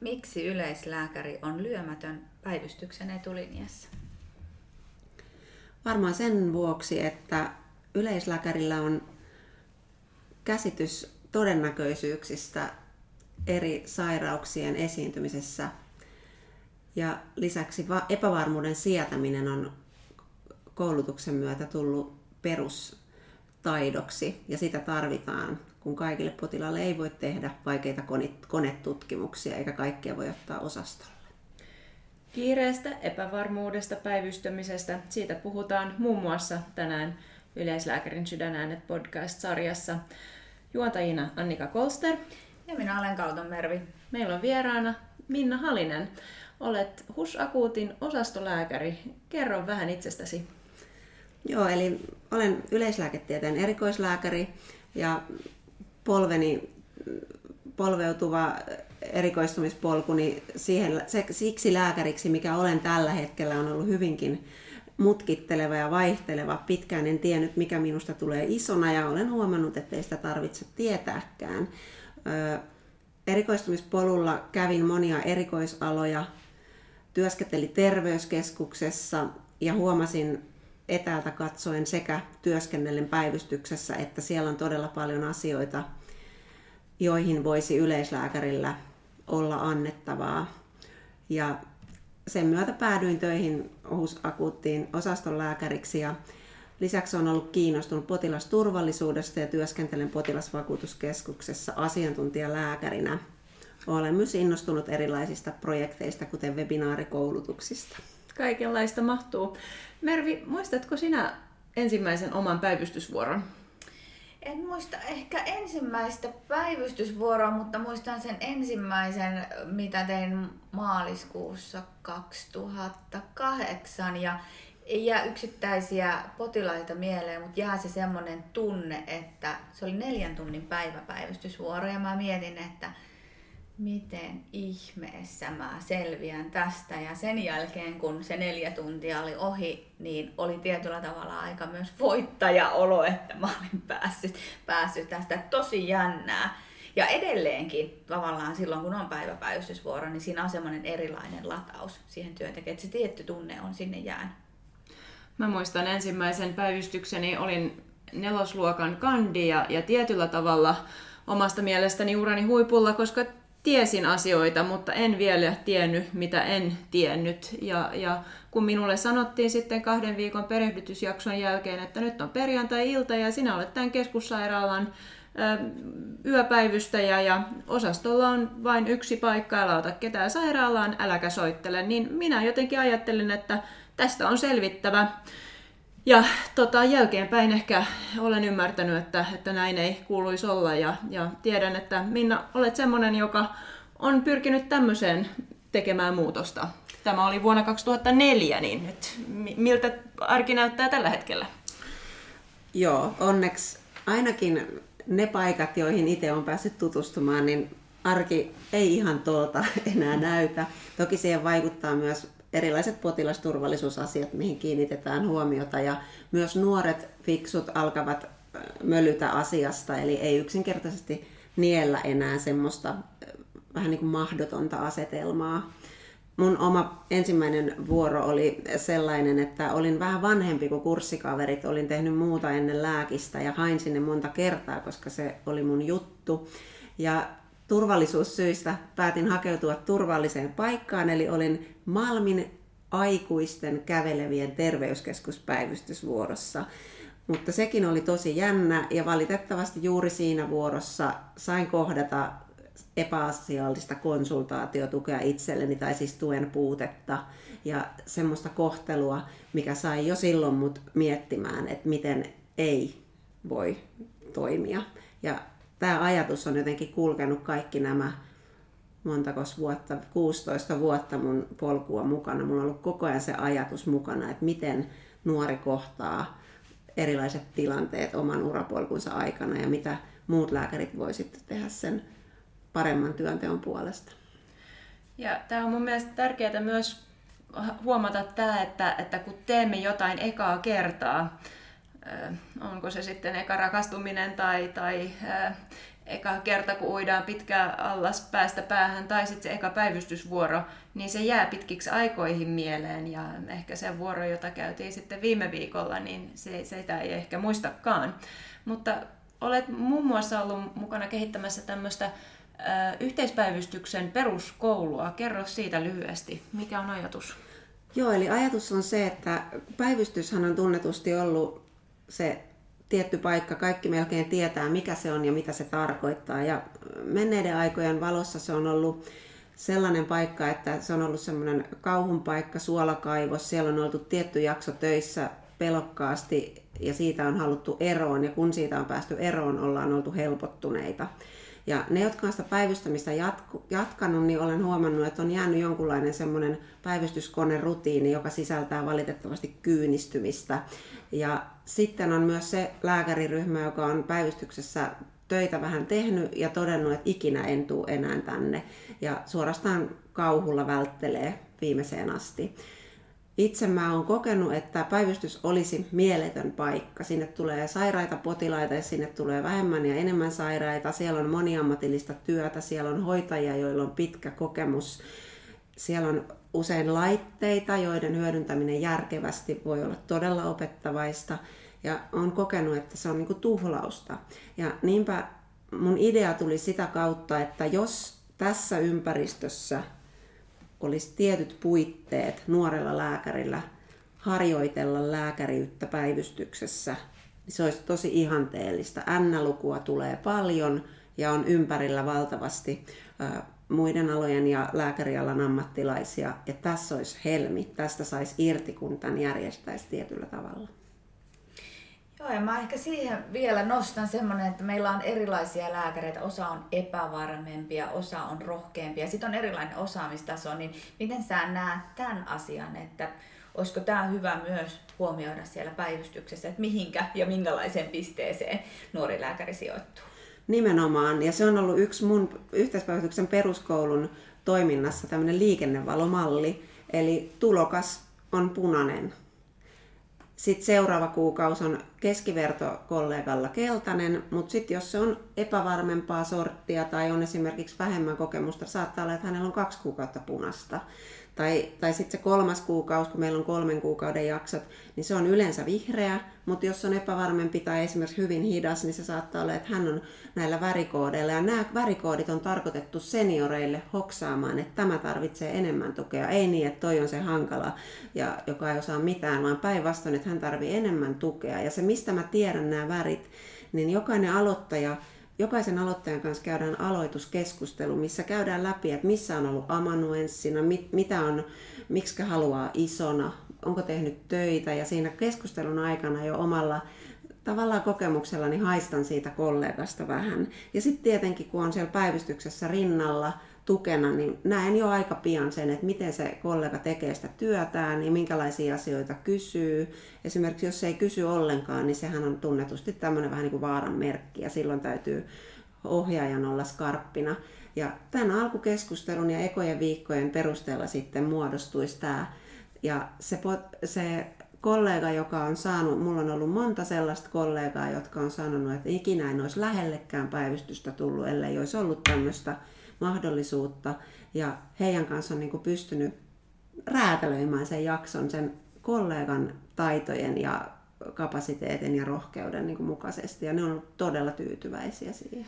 miksi yleislääkäri on lyömätön päivystyksen etulinjassa? Varmaan sen vuoksi, että yleislääkärillä on käsitys todennäköisyyksistä eri sairauksien esiintymisessä ja lisäksi epävarmuuden sietäminen on koulutuksen myötä tullut perustaidoksi ja sitä tarvitaan, kun kaikille potilaille ei voi tehdä vaikeita konetutkimuksia eikä kaikkea voi ottaa osastolle. Kiireestä, epävarmuudesta, päivystämisestä, siitä puhutaan muun muassa tänään Yleislääkärin sydänäänet podcast-sarjassa. Juontajina Annika Kolster. Ja minä olen Kauton Mervi. Meillä on vieraana Minna Halinen. Olet HUS-akuutin osastolääkäri. Kerro vähän itsestäsi. Joo, eli olen yleislääketieteen erikoislääkäri ja polveni polveutuva erikoistumispolkuni siihen, siksi lääkäriksi, mikä olen tällä hetkellä, on ollut hyvinkin mutkitteleva ja vaihteleva. Pitkään en tiennyt, mikä minusta tulee isona ja olen huomannut, että ei sitä tarvitse tietääkään. Erikoistumispolulla kävin monia erikoisaloja, työskentelin terveyskeskuksessa ja huomasin etäältä katsoen sekä työskennellen päivystyksessä, että siellä on todella paljon asioita, joihin voisi yleislääkärillä olla annettavaa. Ja sen myötä päädyin töihin akuuttiin osaston lääkäriksi ja lisäksi on ollut kiinnostunut potilasturvallisuudesta ja työskentelen potilasvakuutuskeskuksessa asiantuntijalääkärinä. Olen myös innostunut erilaisista projekteista, kuten webinaarikoulutuksista. Kaikenlaista mahtuu. Mervi, muistatko sinä ensimmäisen oman päivystysvuoron? En muista ehkä ensimmäistä päivystysvuoroa, mutta muistan sen ensimmäisen, mitä tein maaliskuussa 2008. Ja ei jää yksittäisiä potilaita mieleen, mutta jää se semmoinen tunne, että se oli neljän tunnin päiväpäivystysvuoro ja mä mietin, että miten ihmeessä mä selviän tästä. Ja sen jälkeen, kun se neljä tuntia oli ohi, niin oli tietyllä tavalla aika myös voittajaolo, että mä olin päässyt, päässyt tästä tosi jännää. Ja edelleenkin tavallaan silloin, kun on päiväpäivystysvuoro, niin siinä on semmoinen erilainen lataus siihen työntekijään, että se tietty tunne on sinne jäänyt. Mä muistan ensimmäisen päivystykseni, olin nelosluokan kandi ja, ja tietyllä tavalla omasta mielestäni urani huipulla, koska tiesin asioita, mutta en vielä tiennyt, mitä en tiennyt. Ja, ja kun minulle sanottiin sitten kahden viikon perehdytysjakson jälkeen, että nyt on perjantai-ilta ja sinä olet tämän keskussairaalan yöpäivystäjä ja osastolla on vain yksi paikka, älä ota ketään sairaalaan, äläkä soittele, niin minä jotenkin ajattelin, että tästä on selvittävä. Ja tota, jälkeenpäin ehkä olen ymmärtänyt, että, että näin ei kuuluisi olla ja, ja tiedän, että Minna, olet semmoinen, joka on pyrkinyt tämmöiseen tekemään muutosta. Tämä oli vuonna 2004, niin nyt miltä arki näyttää tällä hetkellä? Joo, onneksi ainakin ne paikat, joihin itse on päässyt tutustumaan, niin arki ei ihan tuolta enää näytä. Toki siihen vaikuttaa myös erilaiset potilasturvallisuusasiat, mihin kiinnitetään huomiota ja myös nuoret fiksut alkavat mölytä asiasta, eli ei yksinkertaisesti niellä enää semmoista vähän niin kuin mahdotonta asetelmaa. Mun oma ensimmäinen vuoro oli sellainen, että olin vähän vanhempi kuin kurssikaverit, olin tehnyt muuta ennen lääkistä ja hain sinne monta kertaa, koska se oli mun juttu. Ja turvallisuussyistä päätin hakeutua turvalliseen paikkaan, eli olin Malmin aikuisten kävelevien terveyskeskuspäivystysvuorossa. Mutta sekin oli tosi jännä ja valitettavasti juuri siinä vuorossa sain kohdata epäasiallista konsultaatiotukea itselleni tai siis tuen puutetta ja semmoista kohtelua, mikä sai jo silloin mut miettimään, että miten ei voi toimia. Ja tämä ajatus on jotenkin kulkenut kaikki nämä montakos vuotta, 16 vuotta mun polkua mukana. Mulla on ollut koko ajan se ajatus mukana, että miten nuori kohtaa erilaiset tilanteet oman urapolkunsa aikana ja mitä muut lääkärit voi sitten tehdä sen paremman työnteon puolesta. Ja tämä on mun mielestä tärkeää myös huomata tämä, että, että kun teemme jotain ekaa kertaa, onko se sitten eka rakastuminen tai, tai eka kerta, kun uidaan pitkään allas päästä päähän, tai sitten se eka päivystysvuoro, niin se jää pitkiksi aikoihin mieleen. Ja ehkä se vuoro, jota käytiin sitten viime viikolla, niin se, sitä ei ehkä muistakaan. Mutta olet muun muassa ollut mukana kehittämässä tämmöistä yhteispäivystyksen peruskoulua. Kerro siitä lyhyesti. Mikä on ajatus? Joo, eli ajatus on se, että päivystyshän on tunnetusti ollut se tietty paikka, kaikki melkein tietää, mikä se on ja mitä se tarkoittaa. Ja menneiden aikojen valossa se on ollut sellainen paikka, että se on ollut semmoinen kauhun paikka, suolakaivos. Siellä on oltu tietty jakso töissä pelokkaasti ja siitä on haluttu eroon. Ja kun siitä on päästy eroon, ollaan oltu helpottuneita. Ja ne, jotka on sitä päivystämistä jatku, jatkanut, niin olen huomannut, että on jäänyt jonkunlainen semmoinen päivystyskone-rutiini, joka sisältää valitettavasti kyynistymistä. Ja sitten on myös se lääkäriryhmä, joka on päivystyksessä töitä vähän tehnyt ja todennut, että ikinä en tule enää tänne. Ja suorastaan kauhulla välttelee viimeiseen asti. Itse mä oon kokenut, että päivystys olisi mieletön paikka. Sinne tulee sairaita potilaita ja sinne tulee vähemmän ja enemmän sairaita. Siellä on moniammatillista työtä, siellä on hoitajia, joilla on pitkä kokemus. Siellä on usein laitteita, joiden hyödyntäminen järkevästi voi olla todella opettavaista. Ja on kokenut, että se on niinku tuhlausta. Ja niinpä mun idea tuli sitä kautta, että jos tässä ympäristössä olisi tietyt puitteet nuorella lääkärillä harjoitella lääkäriyttä päivystyksessä, niin se olisi tosi ihanteellista. N-lukua tulee paljon ja on ympärillä valtavasti muiden alojen ja lääkärialan ammattilaisia. Ja tässä olisi helmi, tästä saisi irti, kun tämän järjestäisi tietyllä tavalla. Joo, ja mä ehkä siihen vielä nostan semmoinen, että meillä on erilaisia lääkäreitä. Osa on epävarmempia, osa on rohkeampia. Sitten on erilainen osaamistaso, niin miten sä näet tämän asian, että olisiko tämä hyvä myös huomioida siellä päivystyksessä, että mihinkä ja minkälaiseen pisteeseen nuori lääkäri sijoittuu? Nimenomaan, ja se on ollut yksi mun yhteispäivystyksen peruskoulun toiminnassa tämmöinen liikennevalomalli, eli tulokas on punainen sitten seuraava kuukausi on keskivertokollegalla keltainen, mutta sitten jos se on epävarmempaa sorttia tai on esimerkiksi vähemmän kokemusta, saattaa olla, että hänellä on kaksi kuukautta punasta. Tai, tai sitten se kolmas kuukausi, kun meillä on kolmen kuukauden jaksot, niin se on yleensä vihreä, mutta jos on epävarmempi tai esimerkiksi hyvin hidas, niin se saattaa olla, että hän on näillä värikoodeilla. Ja nämä värikoodit on tarkoitettu senioreille hoksaamaan, että tämä tarvitsee enemmän tukea. Ei niin, että toi on se hankala, ja joka ei osaa mitään, vaan päinvastoin, että hän tarvitsee enemmän tukea. Ja se, mistä mä tiedän nämä värit, niin jokainen aloittaja jokaisen aloittajan kanssa käydään aloituskeskustelu, missä käydään läpi, että missä on ollut amanuenssina, mit, mitä on, miksi haluaa isona, onko tehnyt töitä ja siinä keskustelun aikana jo omalla tavallaan kokemuksellani haistan siitä kollegasta vähän. Ja sitten tietenkin, kun on siellä päivystyksessä rinnalla tukena, niin näen jo aika pian sen, että miten se kollega tekee sitä työtään ja minkälaisia asioita kysyy. Esimerkiksi jos se ei kysy ollenkaan, niin sehän on tunnetusti tämmöinen vähän niin kuin vaaran merkki ja silloin täytyy ohjaajan olla skarppina. Ja tämän alkukeskustelun ja ekojen viikkojen perusteella sitten muodostuisi tämä. Ja se, se kollega, joka on saanut, mulla on ollut monta sellaista kollegaa, jotka on sanonut, että ikinä en olisi lähellekään päivystystä tullut, ellei olisi ollut tämmöistä mahdollisuutta. Ja heidän kanssa on niin kuin pystynyt räätälöimään sen jakson sen kollegan taitojen ja kapasiteetin ja rohkeuden niin mukaisesti. Ja ne on todella tyytyväisiä siihen.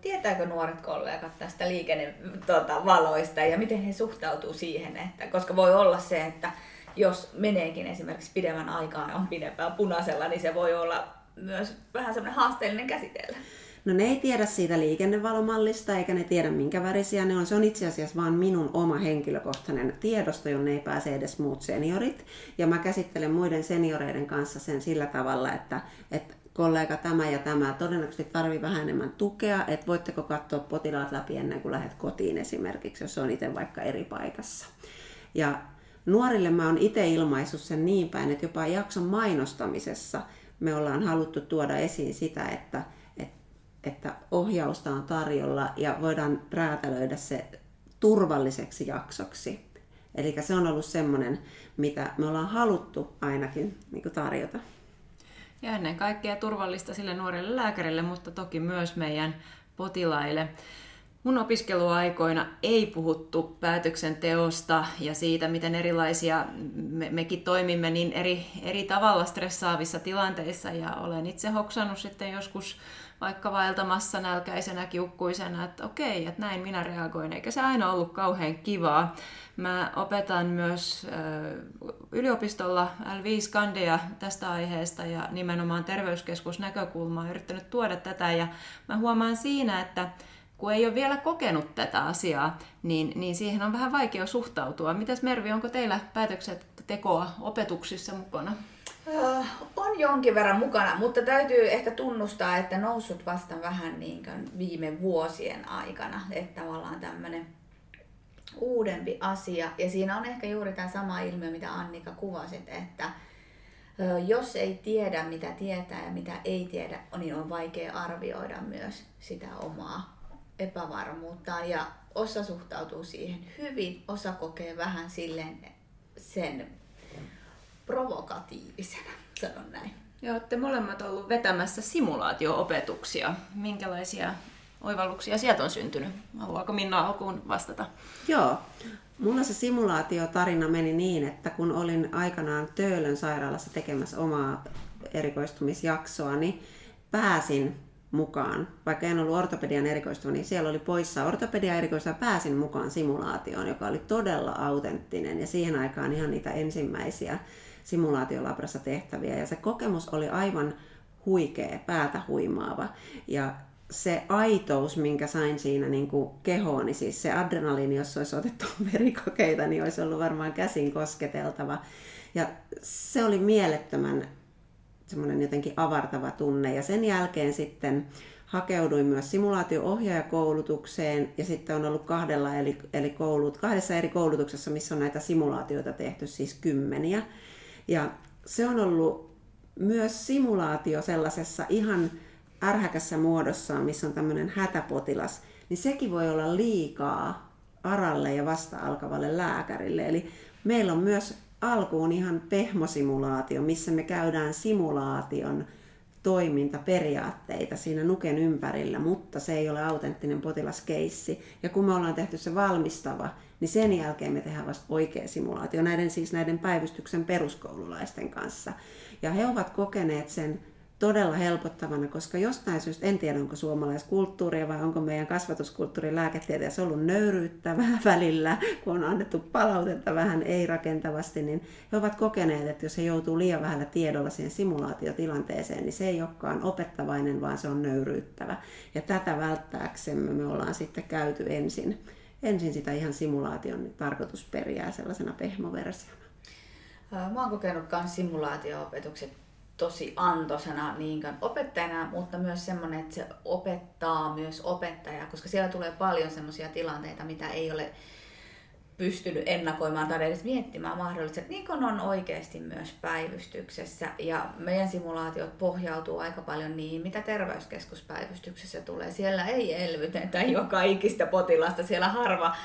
Tietääkö nuoret kollegat tästä liikennevaloista tuota, ja miten he suhtautuu siihen? Että, koska voi olla se, että jos meneekin esimerkiksi pidemmän aikaa ja on pidempään punaisella, niin se voi olla myös vähän semmoinen haasteellinen käsitellä. No ne ei tiedä siitä liikennevalomallista eikä ne tiedä minkä värisiä ne on. Se on itse asiassa vain minun oma henkilökohtainen tiedosto, jonne ei pääse edes muut seniorit. Ja mä käsittelen muiden senioreiden kanssa sen sillä tavalla, että, että kollega tämä ja tämä todennäköisesti tarvii vähän enemmän tukea, että voitteko katsoa potilaat läpi ennen kuin lähdet kotiin esimerkiksi, jos on itse vaikka eri paikassa. Ja nuorille mä oon itse ilmaissut sen niin päin, että jopa jakson mainostamisessa me ollaan haluttu tuoda esiin sitä, että että ohjausta on tarjolla ja voidaan räätälöidä se turvalliseksi jaksoksi. Eli se on ollut semmoinen, mitä me ollaan haluttu ainakin niin tarjota. Ja ennen kaikkea turvallista sille nuorelle lääkärille, mutta toki myös meidän potilaille. Mun opiskeluaikoina ei puhuttu päätöksenteosta ja siitä, miten erilaisia, me, mekin toimimme niin eri, eri tavalla stressaavissa tilanteissa. Ja olen itse hoksannut sitten joskus vaikka vaeltamassa nälkäisenä kiukkuisena, että okei, että näin minä reagoin, eikä se aina ollut kauhean kivaa. Mä opetan myös yliopistolla L5 kandia tästä aiheesta ja nimenomaan terveyskeskusnäkökulmaa yrittänyt tuoda tätä. Ja mä huomaan siinä, että kun ei ole vielä kokenut tätä asiaa, niin, niin siihen on vähän vaikea suhtautua. Mitäs Mervi, onko teillä päätökset tekoa opetuksissa mukana? Öö, on jonkin verran mukana, mutta täytyy ehkä tunnustaa, että noussut vasta vähän niin kuin viime vuosien aikana, että tavallaan tämmöinen uudempi asia. Ja siinä on ehkä juuri tämä sama ilmiö, mitä Annika kuvasit, että jos ei tiedä, mitä tietää ja mitä ei tiedä, niin on vaikea arvioida myös sitä omaa epävarmuuttaan. Ja osa suhtautuu siihen hyvin, osa kokee vähän silleen sen provokatiivisena, sanon näin. Ja olette molemmat ollut vetämässä simulaatio-opetuksia. Minkälaisia oivalluksia sieltä on syntynyt? Haluaako Minna alkuun vastata? Joo. Mulla se simulaatiotarina meni niin, että kun olin aikanaan Töölön sairaalassa tekemässä omaa erikoistumisjaksoa, niin pääsin mukaan, vaikka en ollut ortopedian erikoistuva, niin siellä oli poissa ortopedia erikoistuva, pääsin mukaan simulaatioon, joka oli todella autenttinen ja siihen aikaan ihan niitä ensimmäisiä simulaatiolabrassa tehtäviä. Ja se kokemus oli aivan huikea, päätä huimaava. Ja se aitous, minkä sain siinä niin kuin kehoon, niin siis se adrenaliini, jos olisi otettu verikokeita, niin olisi ollut varmaan käsin kosketeltava. Ja se oli mielettömän semmoinen jotenkin avartava tunne. Ja sen jälkeen sitten hakeuduin myös simulaatio-ohjaajakoulutukseen ja sitten on ollut kahdella eli, eli koulut, kahdessa eri koulutuksessa, missä on näitä simulaatioita tehty, siis kymmeniä. Ja se on ollut myös simulaatio sellaisessa ihan ärhäkässä muodossaan, missä on tämmöinen hätäpotilas, niin sekin voi olla liikaa aralle ja vasta-alkavalle lääkärille. Eli meillä on myös alkuun ihan pehmosimulaatio, missä me käydään simulaation toimintaperiaatteita siinä nuken ympärillä, mutta se ei ole autenttinen potilaskeissi. Ja kun me ollaan tehty se valmistava, niin sen jälkeen me tehdään vasta oikea simulaatio näiden siis näiden päivystyksen peruskoululaisten kanssa. Ja he ovat kokeneet sen todella helpottavana, koska jostain syystä, en tiedä onko suomalaiskulttuuria vai onko meidän kasvatuskulttuuri lääketieteessä ollut nöyryyttävää välillä, kun on annettu palautetta vähän ei-rakentavasti, niin he ovat kokeneet, että jos he joutuu liian vähällä tiedolla siihen simulaatiotilanteeseen, niin se ei olekaan opettavainen, vaan se on nöyryyttävä. Ja tätä välttääksemme me ollaan sitten käyty ensin, ensin sitä ihan simulaation tarkoitusperiää sellaisena pehmoversiona. Mä oon kokenut myös simulaatio-opetukset tosi antosana niin opettajana, mutta myös semmoinen, että se opettaa myös opettajaa, koska siellä tulee paljon semmoisia tilanteita, mitä ei ole pystynyt ennakoimaan tai edes miettimään mahdollisesti, niin kuin on oikeasti myös päivystyksessä. Ja meidän simulaatiot pohjautuu aika paljon niihin, mitä terveyskeskuspäivystyksessä tulee. Siellä ei elvytetä joka ikistä potilasta, siellä harva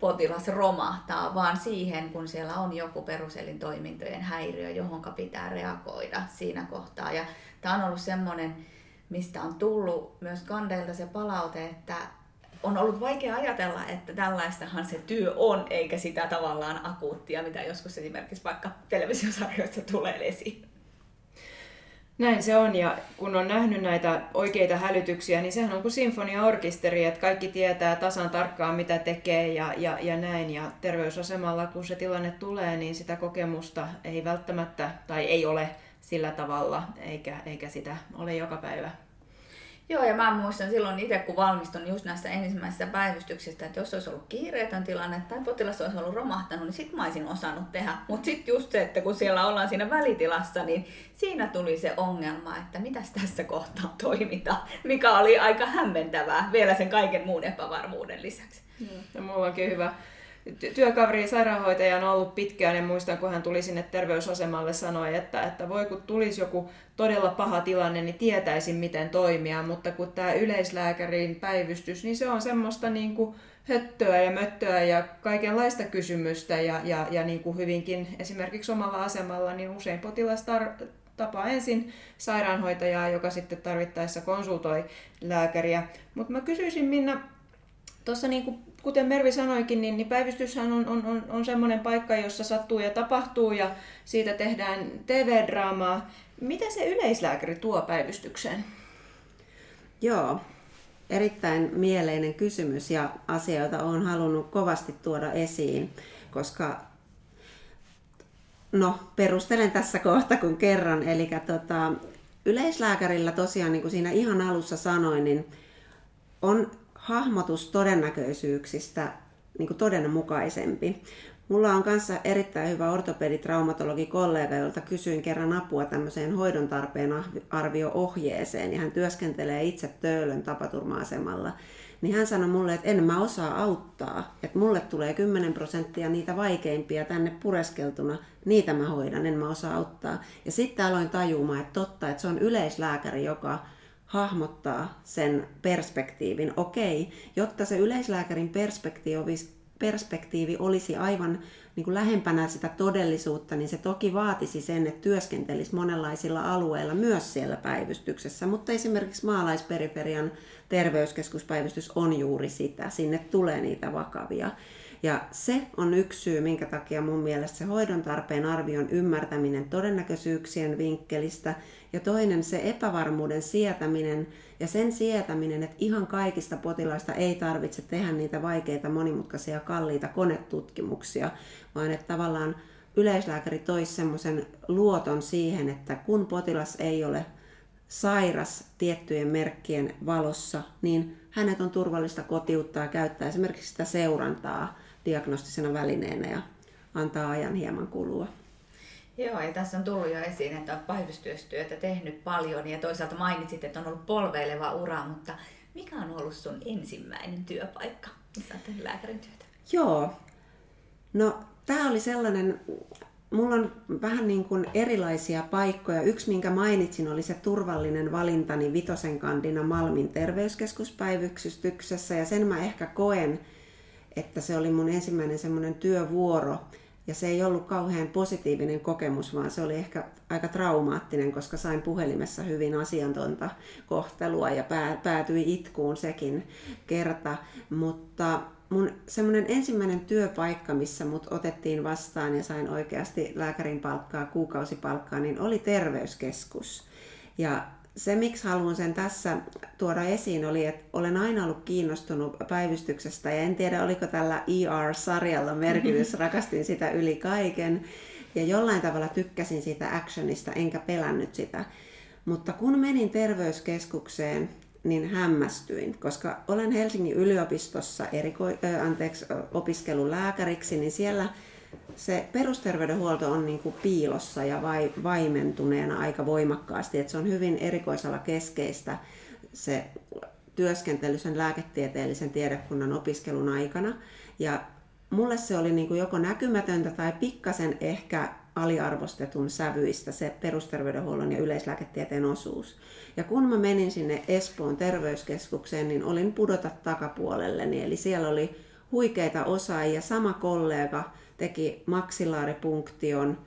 potilas romahtaa, vaan siihen, kun siellä on joku peruselintoimintojen häiriö, johon pitää reagoida siinä kohtaa. Ja tämä on ollut semmoinen, mistä on tullut myös kandeilta se palaute, että on ollut vaikea ajatella, että tällaistahan se työ on, eikä sitä tavallaan akuuttia, mitä joskus esimerkiksi vaikka televisiosarjoista tulee esiin. Näin se on, ja kun on nähnyt näitä oikeita hälytyksiä, niin sehän on kuin sinfoniaorkesteri, että kaikki tietää tasan tarkkaan, mitä tekee ja, ja, ja näin. Ja terveysasemalla, kun se tilanne tulee, niin sitä kokemusta ei välttämättä, tai ei ole sillä tavalla, eikä, eikä sitä ole joka päivä. Joo, ja mä muistan silloin itse, kun valmistun just näissä ensimmäisissä päivystyksistä, että jos olisi ollut kiireetön tilanne tai potilas olisi ollut romahtanut, niin sit mä olisin osannut tehdä. Mutta sitten just se, että kun siellä ollaan siinä välitilassa, niin siinä tuli se ongelma, että mitäs tässä kohtaa toimitaan, mikä oli aika hämmentävää vielä sen kaiken muun epävarmuuden lisäksi. Ja mulla onkin hyvä työkaveri sairaanhoitaja on ollut pitkään ja muistan, kun hän tuli sinne terveysasemalle sanoi, että, että voi kun tulisi joku todella paha tilanne, niin tietäisin miten toimia, mutta kun tämä yleislääkärin päivystys, niin se on semmoista niin kuin höttöä ja möttöä ja kaikenlaista kysymystä ja, ja, ja niin kuin hyvinkin esimerkiksi omalla asemalla, niin usein potilas tar- tapaa ensin sairaanhoitajaa, joka sitten tarvittaessa konsultoi lääkäriä. Mutta mä kysyisin Minna, tuossa niin kuin, kuten Mervi sanoikin, niin, niin päivystyshän on, on, on, on semmoinen paikka, jossa sattuu ja tapahtuu ja siitä tehdään TV-draamaa. Mitä se yleislääkäri tuo päivystykseen? Joo, erittäin mieleinen kysymys ja asia, jota olen halunnut kovasti tuoda esiin, koska no, perustelen tässä kohta kun kerran. Eli tota, yleislääkärillä tosiaan, niin kuin siinä ihan alussa sanoin, niin on hahmotus todennäköisyyksistä niin kuin todenmukaisempi. Mulla on kanssa erittäin hyvä ortopeditraumatologi kollega, jolta kysyin kerran apua tämmöiseen hoidon tarpeen arvio-ohjeeseen, ja hän työskentelee itse Töölön tapaturma-asemalla. Niin hän sanoi mulle, että en mä osaa auttaa, että mulle tulee 10 prosenttia niitä vaikeimpia tänne pureskeltuna, niitä mä hoidan, en mä osaa auttaa. Ja sitten aloin tajumaan, että totta, että se on yleislääkäri, joka hahmottaa sen perspektiivin. Okei, jotta se yleislääkärin perspektiivi perspektiivi olisi aivan niin kuin lähempänä sitä todellisuutta, niin se toki vaatisi sen, että työskentelisi monenlaisilla alueilla myös siellä päivystyksessä. Mutta esimerkiksi maalaisperiφerian terveyskeskuspäivystys on juuri sitä. Sinne tulee niitä vakavia. Ja se on yksi syy, minkä takia mun mielestä se hoidon tarpeen arvion ymmärtäminen todennäköisyyksien vinkkelistä ja toinen se epävarmuuden sietäminen ja sen sietäminen, että ihan kaikista potilaista ei tarvitse tehdä niitä vaikeita, monimutkaisia, kalliita konetutkimuksia, vaan että tavallaan yleislääkäri toisi semmoisen luoton siihen, että kun potilas ei ole sairas tiettyjen merkkien valossa, niin hänet on turvallista kotiuttaa ja käyttää esimerkiksi sitä seurantaa diagnostisena välineenä ja antaa ajan hieman kulua. Joo, ja tässä on tullut jo esiin, että on päivystyöstyötä tehnyt paljon ja toisaalta mainitsit, että on ollut polveileva ura, mutta mikä on ollut sun ensimmäinen työpaikka, missä olet tehnyt lääkärin työtä? Joo, no tämä oli sellainen, mulla on vähän niin kuin erilaisia paikkoja. Yksi, minkä mainitsin, oli se turvallinen valintani Vitosen kandina Malmin terveyskeskuspäivystyksessä ja sen mä ehkä koen, että se oli mun ensimmäinen semmoinen työvuoro. Ja se ei ollut kauhean positiivinen kokemus, vaan se oli ehkä aika traumaattinen, koska sain puhelimessa hyvin asiantonta kohtelua ja päätyi itkuun sekin kerta. Mutta mun semmoinen ensimmäinen työpaikka, missä mut otettiin vastaan ja sain oikeasti lääkärin palkkaa, kuukausipalkkaa, niin oli terveyskeskus. Ja se, miksi haluan sen tässä tuoda esiin, oli, että olen aina ollut kiinnostunut päivystyksestä ja en tiedä, oliko tällä ER-sarjalla merkitys, rakastin sitä yli kaiken ja jollain tavalla tykkäsin siitä actionista, enkä pelännyt sitä. Mutta kun menin terveyskeskukseen, niin hämmästyin, koska olen Helsingin yliopistossa eriko- anteeksi, opiskelulääkäriksi, niin siellä se perusterveydenhuolto on niin kuin piilossa ja vai, vaimentuneena aika voimakkaasti, että se on hyvin erikoisala keskeistä se työskentely sen lääketieteellisen tiedekunnan opiskelun aikana. Ja mulle se oli niin kuin joko näkymätöntä tai pikkasen ehkä aliarvostetun sävyistä se perusterveydenhuollon ja yleislääketieteen osuus. Ja kun mä menin sinne Espoon terveyskeskukseen, niin olin pudota takapuolelleni. Eli siellä oli huikeita osaajia, sama kollega teki maksillaaripunktion,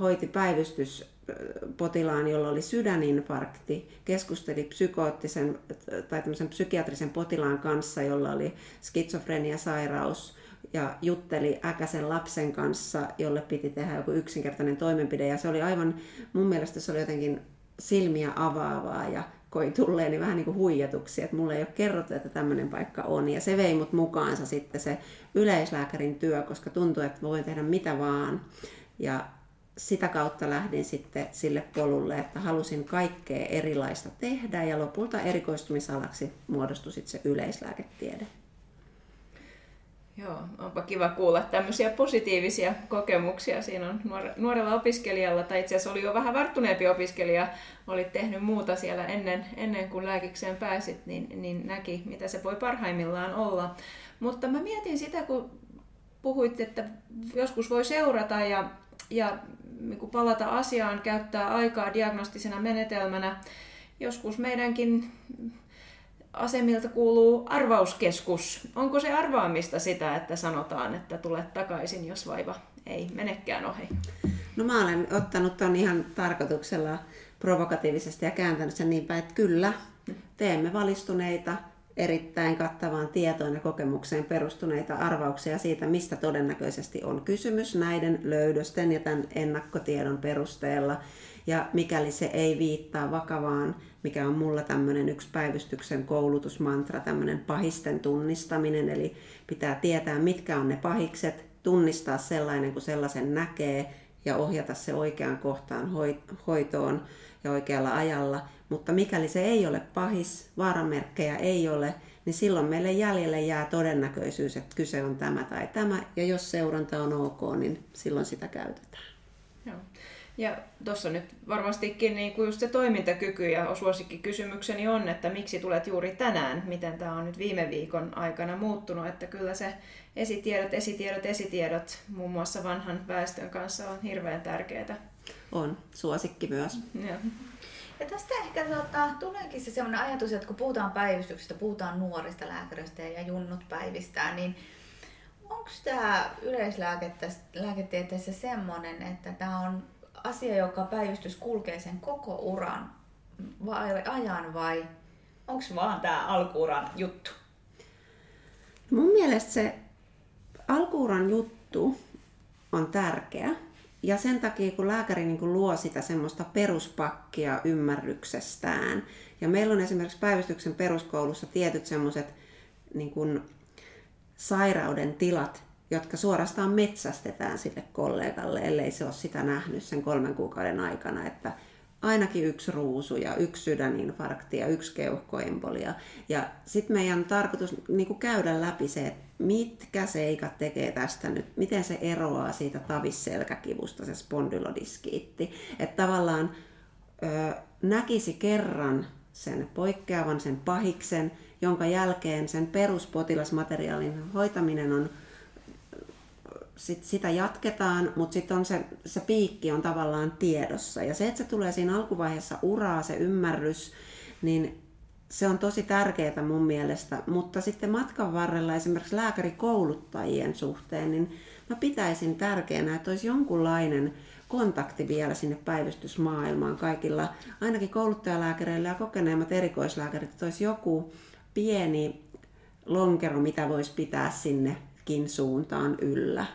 hoiti päivystyspotilaan, jolla oli sydäninfarkti, keskusteli psykoottisen tai psykiatrisen potilaan kanssa, jolla oli skitsofreniasairaus ja jutteli äkäisen lapsen kanssa, jolle piti tehdä joku yksinkertainen toimenpide. Ja se oli aivan, mun mielestä se oli jotenkin silmiä avaavaa ja koi tulleeni vähän niin kuin huijatuksi, että mulle ei ole kerrottu, että tämmöinen paikka on. Ja se vei mut mukaansa sitten se yleislääkärin työ, koska tuntui, että voin tehdä mitä vaan. Ja sitä kautta lähdin sitten sille polulle, että halusin kaikkea erilaista tehdä ja lopulta erikoistumisalaksi muodostui sitten se yleislääketiede. Joo, onpa kiva kuulla tämmöisiä positiivisia kokemuksia. Siinä on nuorella opiskelijalla, tai itse asiassa oli jo vähän varttuneempi opiskelija, oli tehnyt muuta siellä ennen, ennen kuin lääkikseen pääsit, niin, niin näki, mitä se voi parhaimmillaan olla. Mutta mä mietin sitä, kun puhuit, että joskus voi seurata ja, ja niin palata asiaan, käyttää aikaa diagnostisena menetelmänä. Joskus meidänkin asemilta kuuluu arvauskeskus. Onko se arvaamista sitä, että sanotaan, että tulet takaisin, jos vaiva ei menekään ohi? No mä olen ottanut ton ihan tarkoituksella provokatiivisesti ja kääntänyt sen niin päin, että kyllä, teemme valistuneita, erittäin kattavaan tietoon ja kokemukseen perustuneita arvauksia siitä, mistä todennäköisesti on kysymys näiden löydösten ja tämän ennakkotiedon perusteella. Ja mikäli se ei viittaa vakavaan, mikä on mulla tämmöinen yksi päivystyksen koulutusmantra, tämmöinen pahisten tunnistaminen, eli pitää tietää, mitkä on ne pahikset, tunnistaa sellainen, kun sellaisen näkee, ja ohjata se oikeaan kohtaan hoitoon ja oikealla ajalla. Mutta mikäli se ei ole pahis, vaaramerkkejä ei ole, niin silloin meille jäljelle jää todennäköisyys, että kyse on tämä tai tämä. Ja jos seuranta on ok, niin silloin sitä käytetään. Joo. Ja tuossa nyt varmastikin niin kuin just se toimintakyky ja kysymykseni on, että miksi tulet juuri tänään, miten tämä on nyt viime viikon aikana muuttunut, että kyllä se esitiedot, esitiedot, esitiedot muun muassa vanhan väestön kanssa on hirveän tärkeää. On, suosikki myös. Ja, ja tästä ehkä tota, tuleekin se sellainen ajatus, että kun puhutaan päivystyksestä, puhutaan nuorista lääkäristä ja junnut päivistää, niin onko tämä yleislääketieteessä semmoinen, että tämä on asia, joka päivystys kulkee sen koko uran vai ajan vai onko vaan tämä alkuuran juttu? Mun mielestä se alkuuran juttu on tärkeä. Ja sen takia, kun lääkäri niin kun luo sitä semmoista peruspakkia ymmärryksestään, ja meillä on esimerkiksi päivystyksen peruskoulussa tietyt semmoiset niin sairauden tilat, jotka suorastaan metsästetään sille kollegalle, ellei se ole sitä nähnyt sen kolmen kuukauden aikana, että ainakin yksi ruusu ja yksi sydäninfarkti ja yksi keuhkoembolia. Ja sitten meidän tarkoitus niin kuin käydä läpi se, että mitkä seikat tekee tästä nyt, miten se eroaa siitä tavisselkäkivusta, se spondylodiskiitti. Että tavallaan ö, näkisi kerran sen poikkeavan, sen pahiksen, jonka jälkeen sen peruspotilasmateriaalin hoitaminen on sit sitä jatketaan, mutta sitten on se, se piikki on tavallaan tiedossa. Ja se, että se tulee siinä alkuvaiheessa uraa, se ymmärrys, niin se on tosi tärkeää mun mielestä. Mutta sitten matkan varrella esimerkiksi lääkärikouluttajien suhteen, niin mä pitäisin tärkeänä, että olisi jonkunlainen kontakti vielä sinne päivystysmaailmaan kaikilla, ainakin kouluttajalääkäreillä ja kokeneemmat erikoislääkärit, että olisi joku pieni lonkero, mitä voisi pitää sinnekin suuntaan yllä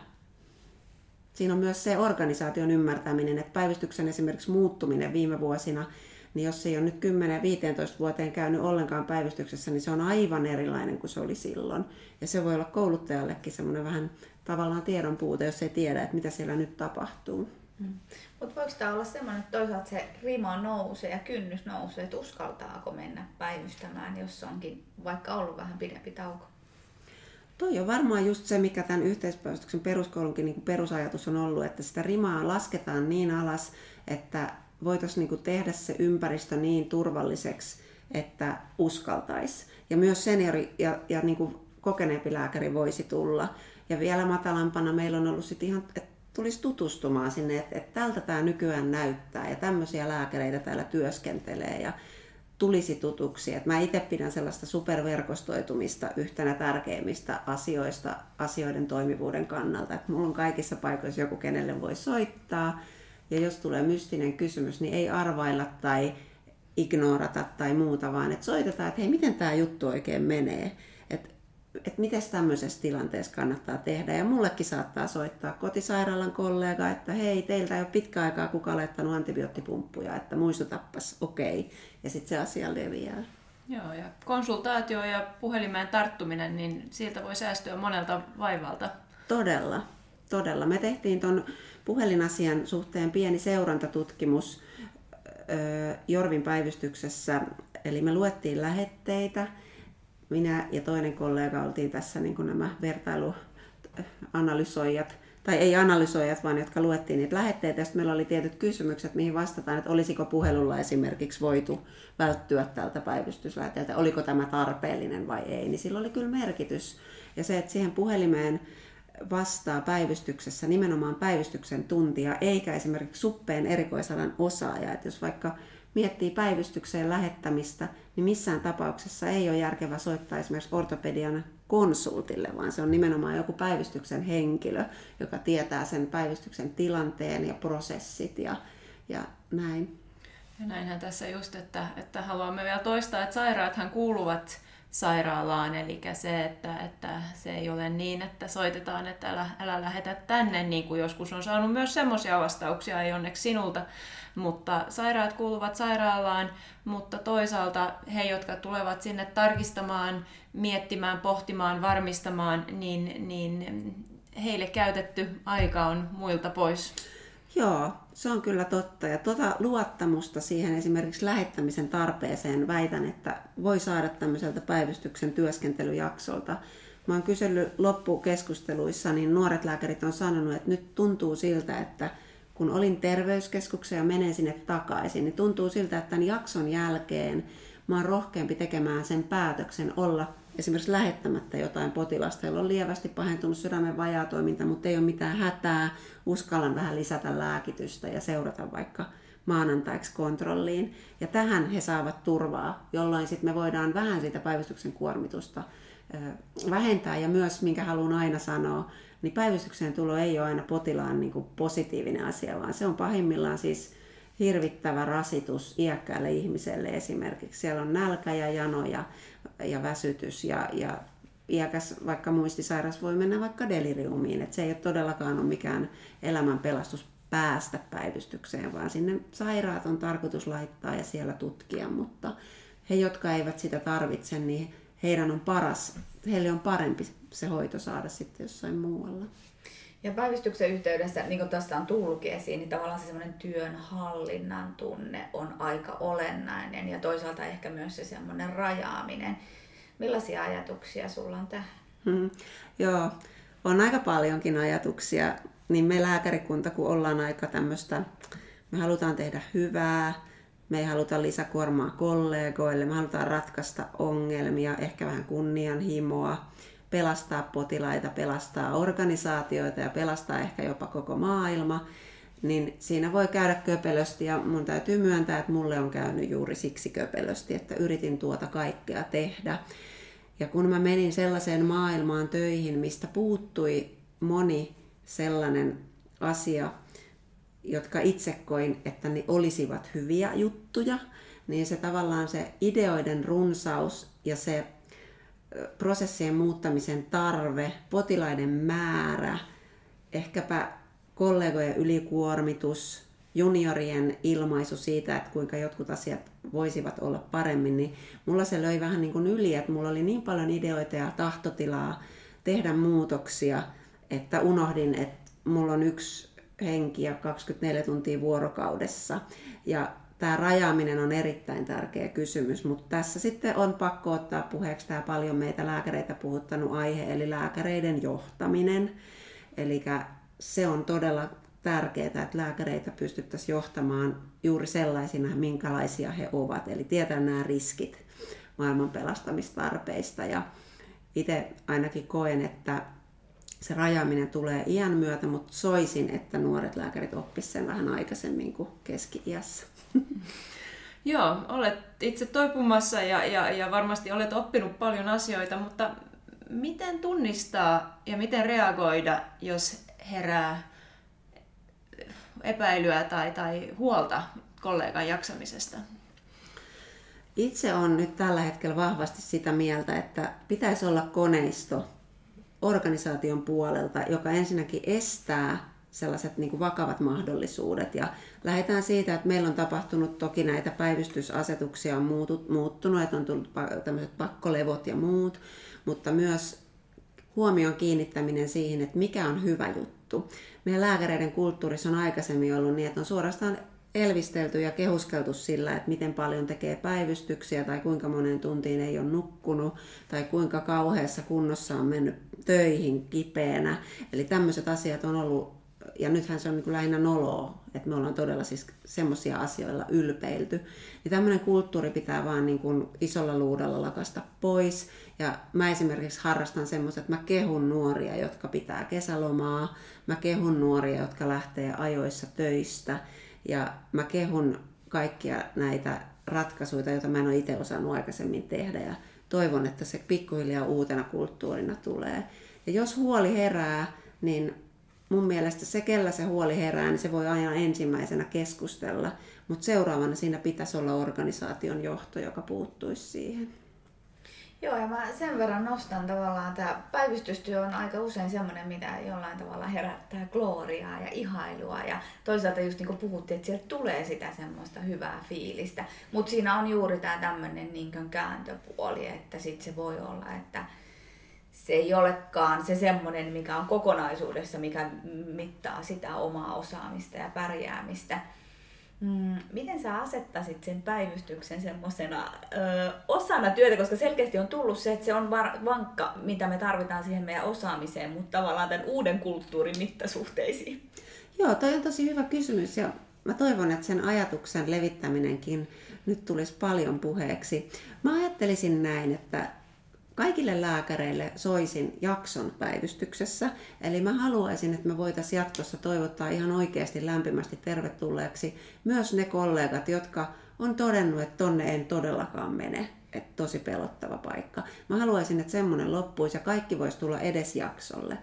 siinä on myös se organisaation ymmärtäminen, että päivystyksen esimerkiksi muuttuminen viime vuosina, niin jos ei ole nyt 10-15 vuoteen käynyt ollenkaan päivystyksessä, niin se on aivan erilainen kuin se oli silloin. Ja se voi olla kouluttajallekin semmoinen vähän tavallaan tiedon puute, jos ei tiedä, että mitä siellä nyt tapahtuu. Hmm. Mutta voiko tämä olla semmoinen, että toisaalta se rima nousee ja kynnys nousee, että uskaltaako mennä päivystämään, jos onkin vaikka ollut vähän pidempi tauko? Toi on varmaan just se, mikä tämän yhteispäivystyksen peruskoulunkin niin perusajatus on ollut, että sitä rimaa lasketaan niin alas, että voitaisiin niin tehdä se ympäristö niin turvalliseksi, että uskaltaisi. Ja myös seniori ja, ja niin kuin kokeneempi lääkäri voisi tulla. Ja vielä matalampana meillä on ollut sitten ihan, että tulisi tutustumaan sinne, että, että tältä tämä nykyään näyttää ja tämmöisiä lääkäreitä täällä työskentelee. Ja tulisi tutuksi. Et mä itse pidän sellaista superverkostoitumista yhtenä tärkeimmistä asioista asioiden toimivuuden kannalta. Et mulla on kaikissa paikoissa joku, kenelle voi soittaa. Ja jos tulee mystinen kysymys, niin ei arvailla tai ignorata tai muuta, vaan että soitetaan, että hei, miten tämä juttu oikein menee että miten tämmöisessä tilanteessa kannattaa tehdä. Ja mullekin saattaa soittaa kotisairaalan kollega, että hei, teiltä ei ole pitkä aikaa kukaan laittanut antibioottipumppuja, että muistutappas, okei. Okay. Ja sitten se asia leviää. Joo, ja konsultaatio ja puhelimeen tarttuminen, niin siltä voi säästyä monelta vaivalta. Todella, todella. Me tehtiin tuon puhelinasian suhteen pieni seurantatutkimus Jorvin päivystyksessä, eli me luettiin lähetteitä, minä ja toinen kollega oltiin tässä niin kuin nämä vertailuanalysoijat, tai ei analysoijat, vaan jotka luettiin niitä lähetteitä. Sitten meillä oli tietyt kysymykset, mihin vastataan, että olisiko puhelulla esimerkiksi voitu välttyä tältä päivystysläheteeltä, oliko tämä tarpeellinen vai ei, niin sillä oli kyllä merkitys. Ja se, että siihen puhelimeen vastaa päivystyksessä nimenomaan päivystyksen tuntia, eikä esimerkiksi suppeen erikoisalan osaaja. Että jos vaikka miettii päivystykseen lähettämistä, niin missään tapauksessa ei ole järkevä soittaa esimerkiksi ortopedian konsultille, vaan se on nimenomaan joku päivystyksen henkilö, joka tietää sen päivystyksen tilanteen ja prosessit ja, ja näin. Ja näinhän tässä just, että, että haluamme vielä toistaa, että sairaathan kuuluvat sairaalaan, eli se, että, että se ei ole niin, että soitetaan, että älä, älä lähetä tänne, niin kuin joskus on saanut myös semmoisia vastauksia, ei onneksi sinulta, mutta sairaat kuuluvat sairaalaan, mutta toisaalta he, jotka tulevat sinne tarkistamaan, miettimään, pohtimaan, varmistamaan, niin, niin heille käytetty aika on muilta pois. Joo, se on kyllä totta. Ja tuota luottamusta siihen esimerkiksi lähettämisen tarpeeseen väitän, että voi saada tämmöiseltä päivystyksen työskentelyjaksolta. Mä oon kysellyt loppukeskusteluissa, niin nuoret lääkärit on sanonut, että nyt tuntuu siltä, että kun olin terveyskeskuksessa ja menen sinne takaisin, niin tuntuu siltä, että tämän jakson jälkeen mä oon rohkeampi tekemään sen päätöksen olla esimerkiksi lähettämättä jotain potilasta, jolla on lievästi pahentunut sydämen vajaatoiminta, mutta ei ole mitään hätää, uskallan vähän lisätä lääkitystä ja seurata vaikka maanantaiksi kontrolliin. Ja tähän he saavat turvaa, jolloin sitten me voidaan vähän siitä päivystyksen kuormitusta vähentää. Ja myös, minkä haluan aina sanoa, niin päivystykseen tulo ei ole aina potilaan niin kuin positiivinen asia, vaan se on pahimmillaan siis hirvittävä rasitus iäkkäälle ihmiselle esimerkiksi. Siellä on nälkä ja jano ja, ja väsytys ja, ja iäkäs, vaikka muistisairas, voi mennä vaikka deliriumiin. Et se ei ole todellakaan ole mikään elämän pelastus päästä päivystykseen, vaan sinne sairaat on tarkoitus laittaa ja siellä tutkia, mutta he, jotka eivät sitä tarvitse, niin heidän on paras, heille on parempi se hoito saada sitten jossain muualla. Ja päivystyksen yhteydessä, niin kuin tässä on tullutkin esiin, niin tavallaan se semmoinen työn hallinnan tunne on aika olennainen ja toisaalta ehkä myös se semmoinen rajaaminen. Millaisia ajatuksia sulla on tähän? Hmm, joo, on aika paljonkin ajatuksia. Niin me lääkärikunta, kun ollaan aika tämmöistä, me halutaan tehdä hyvää, me ei haluta lisäkuormaa kollegoille, me halutaan ratkaista ongelmia, ehkä vähän kunnianhimoa pelastaa potilaita, pelastaa organisaatioita ja pelastaa ehkä jopa koko maailma, niin siinä voi käydä köpelösti ja mun täytyy myöntää, että mulle on käynyt juuri siksi köpelösti, että yritin tuota kaikkea tehdä. Ja kun mä menin sellaiseen maailmaan töihin, mistä puuttui moni sellainen asia, jotka itse koin, että ne olisivat hyviä juttuja, niin se tavallaan se ideoiden runsaus ja se prosessien muuttamisen tarve, potilaiden määrä, ehkäpä kollegojen ylikuormitus, juniorien ilmaisu siitä, että kuinka jotkut asiat voisivat olla paremmin, niin mulla se löi vähän niin kuin yli, että mulla oli niin paljon ideoita ja tahtotilaa tehdä muutoksia, että unohdin, että mulla on yksi henki ja 24 tuntia vuorokaudessa. Ja tämä rajaaminen on erittäin tärkeä kysymys, mutta tässä sitten on pakko ottaa puheeksi tämä paljon meitä lääkäreitä puhuttanut aihe, eli lääkäreiden johtaminen. Eli se on todella tärkeää, että lääkäreitä pystyttäisiin johtamaan juuri sellaisina, minkälaisia he ovat, eli tietää nämä riskit maailman pelastamistarpeista. Ja itse ainakin koen, että se rajaaminen tulee iän myötä, mutta soisin, että nuoret lääkärit oppisivat sen vähän aikaisemmin kuin keski-iässä. Joo, olet itse toipumassa ja, ja, ja varmasti olet oppinut paljon asioita, mutta miten tunnistaa ja miten reagoida, jos herää epäilyä tai, tai huolta kollegan jaksamisesta? Itse on nyt tällä hetkellä vahvasti sitä mieltä, että pitäisi olla koneisto organisaation puolelta, joka ensinnäkin estää sellaiset niin kuin vakavat mahdollisuudet. Ja lähdetään siitä, että meillä on tapahtunut toki näitä päivystysasetuksia on muutut, muuttunut, että on tullut tämmöiset pakkolevot ja muut, mutta myös huomion kiinnittäminen siihen, että mikä on hyvä juttu. Meidän lääkäreiden kulttuurissa on aikaisemmin ollut niin, että on suorastaan elvistelty ja kehuskeltu sillä, että miten paljon tekee päivystyksiä tai kuinka monen tuntiin ei ole nukkunut tai kuinka kauheassa kunnossa on mennyt töihin kipeänä. Eli tämmöiset asiat on ollut ja nythän se on niin lähinnä noloa, että me ollaan todella siis semmoisia asioilla ylpeilty. Niin tämmöinen kulttuuri pitää vaan niin kuin isolla luudalla lakasta pois. Ja mä esimerkiksi harrastan semmoista, että mä kehun nuoria, jotka pitää kesälomaa. Mä kehun nuoria, jotka lähtee ajoissa töistä. Ja mä kehun kaikkia näitä ratkaisuja, joita mä en ole itse osannut aikaisemmin tehdä. Ja toivon, että se pikkuhiljaa uutena kulttuurina tulee. Ja jos huoli herää, niin mun mielestä se, kellä se huoli herää, niin se voi aina ensimmäisenä keskustella, mutta seuraavana siinä pitäisi olla organisaation johto, joka puuttuisi siihen. Joo, ja mä sen verran nostan tavallaan, että päivystystyö on aika usein semmoinen, mitä jollain tavalla herättää gloriaa ja ihailua. Ja toisaalta just niin kuin puhuttiin, että sieltä tulee sitä semmoista hyvää fiilistä. Mutta siinä on juuri tämä tämmöinen niin kääntöpuoli, että sitten se voi olla, että se ei olekaan se semmoinen, mikä on kokonaisuudessa, mikä mittaa sitä omaa osaamista ja pärjäämistä Mm, miten sä asettaisit sen päivystyksen semmoisena osana työtä, koska selkeästi on tullut se, että se on var- vankka, mitä me tarvitaan siihen meidän osaamiseen, mutta tavallaan tämän uuden kulttuurin mittasuhteisiin? Joo, toi on tosi hyvä kysymys ja mä toivon, että sen ajatuksen levittäminenkin nyt tulisi paljon puheeksi. Mä ajattelisin näin, että kaikille lääkäreille soisin jakson päivystyksessä. Eli mä haluaisin, että me voitaisiin jatkossa toivottaa ihan oikeasti lämpimästi tervetulleeksi myös ne kollegat, jotka on todennut, että tonne en todellakaan mene. Että tosi pelottava paikka. Mä haluaisin, että semmoinen loppuisi ja kaikki voisi tulla edes jaksolle.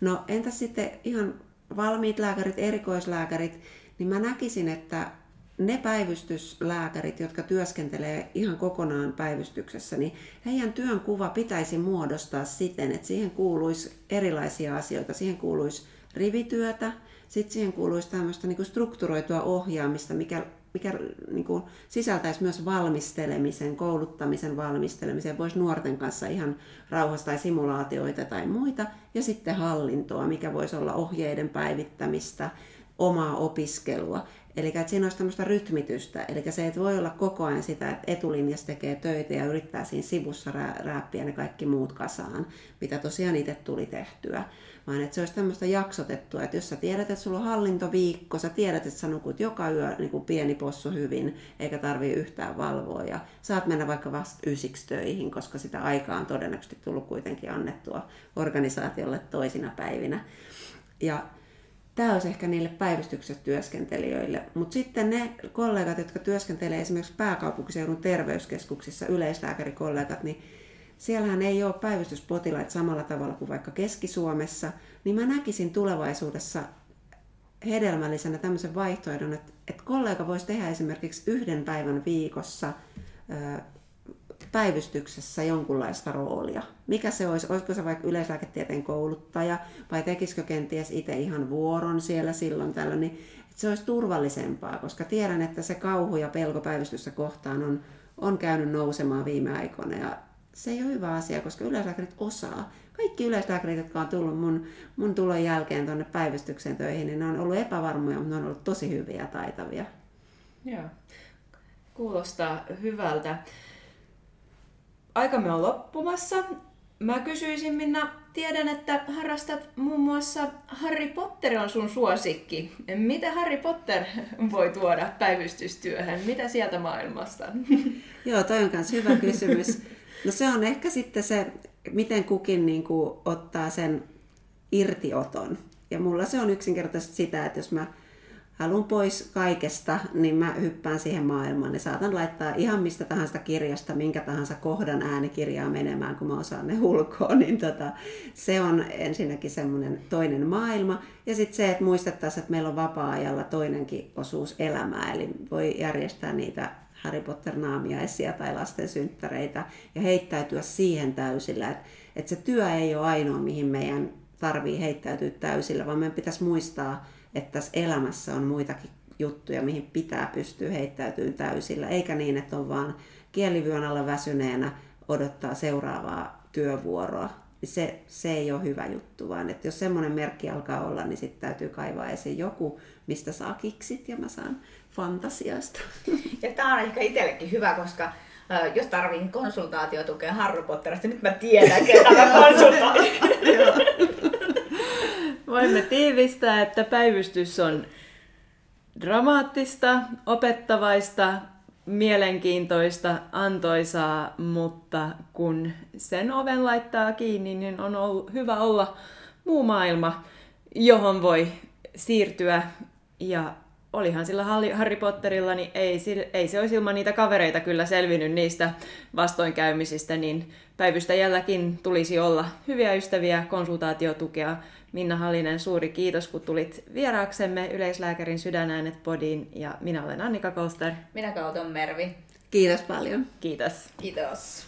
No entäs sitten ihan valmiit lääkärit, erikoislääkärit, niin mä näkisin, että ne päivystyslääkärit, jotka työskentelee ihan kokonaan päivystyksessä, niin heidän työn kuva pitäisi muodostaa siten, että siihen kuuluisi erilaisia asioita. Siihen kuuluisi rivityötä, sitten siihen kuuluisi tämmöistä niin strukturoitua ohjaamista, mikä, mikä niin kuin sisältäisi myös valmistelemisen, kouluttamisen valmistelemisen. Voisi nuorten kanssa ihan rauhassa tai simulaatioita tai muita. Ja sitten hallintoa, mikä voisi olla ohjeiden päivittämistä, omaa opiskelua. Eli että siinä olisi tämmöistä rytmitystä. Eli se ei voi olla koko ajan sitä, että etulinjassa tekee töitä ja yrittää siinä sivussa rääppiä ne kaikki muut kasaan, mitä tosiaan itse tuli tehtyä. Vaan että se olisi tämmöistä jaksotettua, että jos sä tiedät, että sulla on hallintoviikko, sä tiedät, että sä nukut joka yö niin kuin pieni possu hyvin, eikä tarvii yhtään valvoa. Ja saat mennä vaikka vasta ysiksi töihin, koska sitä aikaa on todennäköisesti tullut kuitenkin annettua organisaatiolle toisina päivinä. Ja tämä olisi ehkä niille päivystyksessä työskentelijöille. Mutta sitten ne kollegat, jotka työskentelee esimerkiksi pääkaupunkiseudun terveyskeskuksissa, yleislääkärikollegat, niin siellähän ei ole päivystyspotilaita samalla tavalla kuin vaikka Keski-Suomessa, niin mä näkisin tulevaisuudessa hedelmällisenä tämmöisen vaihtoehdon, että, että kollega voisi tehdä esimerkiksi yhden päivän viikossa päivystyksessä jonkunlaista roolia. Mikä se olisi? Olisiko se vaikka yleislääketieteen kouluttaja vai tekisikö kenties itse ihan vuoron siellä silloin tällöin, niin että se olisi turvallisempaa, koska tiedän, että se kauhu ja pelko päivystyssä kohtaan on, on käynyt nousemaan viime aikoina ja se ei ole hyvä asia, koska yleislääkärit osaa. Kaikki yleislääkärit, jotka on tullut mun, mun tulon jälkeen tuonne päivystykseen töihin, niin ne on ollut epävarmoja, mutta ne on ollut tosi hyviä ja taitavia. Joo, kuulostaa hyvältä aikamme on loppumassa. Mä kysyisin Minna, tiedän, että harrastat muun muassa Harry Potter on sun suosikki. Mitä Harry Potter voi tuoda päivystystyöhön? Mitä sieltä maailmasta? Joo, toi on myös hyvä kysymys. No se on ehkä sitten se, miten kukin niin kuin, ottaa sen irtioton. Ja mulla se on yksinkertaisesti sitä, että jos mä haluan pois kaikesta, niin mä hyppään siihen maailmaan. Ja saatan laittaa ihan mistä tahansa kirjasta, minkä tahansa kohdan äänikirjaa menemään, kun mä osaan ne ulkoa, niin tota, se on ensinnäkin semmoinen toinen maailma. Ja sitten se, että muistettaisiin, että meillä on vapaa-ajalla toinenkin osuus elämää, eli voi järjestää niitä Harry Potter-naamiaisia tai lasten synttäreitä ja heittäytyä siihen täysillä, että, että se työ ei ole ainoa, mihin meidän tarvii heittäytyä täysillä, vaan meidän pitäisi muistaa, että tässä elämässä on muitakin juttuja, mihin pitää pystyä heittäytymään täysillä, eikä niin, että on vaan kielivyön alla väsyneenä odottaa seuraavaa työvuoroa. Niin se, se ei ole hyvä juttu, vaan että jos semmoinen merkki alkaa olla, niin sitten täytyy kaivaa esiin joku, mistä saa kiksit ja mä saan fantasiasta. Ja tämä on ehkä itsellekin hyvä, koska jos tarvii konsultaatiotukea Harry Potterista, nyt mä tiedän, ketä mä konsultoin. Voimme tiivistää, että päivystys on dramaattista, opettavaista, mielenkiintoista, antoisaa, mutta kun sen oven laittaa kiinni, niin on ollut hyvä olla muu maailma, johon voi siirtyä ja olihan sillä Harry Potterilla, niin ei, ei se olisi ilman niitä kavereita kyllä selvinnyt niistä vastoinkäymisistä, niin päivystäjälläkin tulisi olla hyviä ystäviä, konsultaatiotukea. Minna Hallinen, suuri kiitos, kun tulit vieraaksemme yleislääkärin sydänäänet podiin ja minä olen Annika Kolster. Minä Kauton Mervi. Kiitos paljon. Kiitos. Kiitos.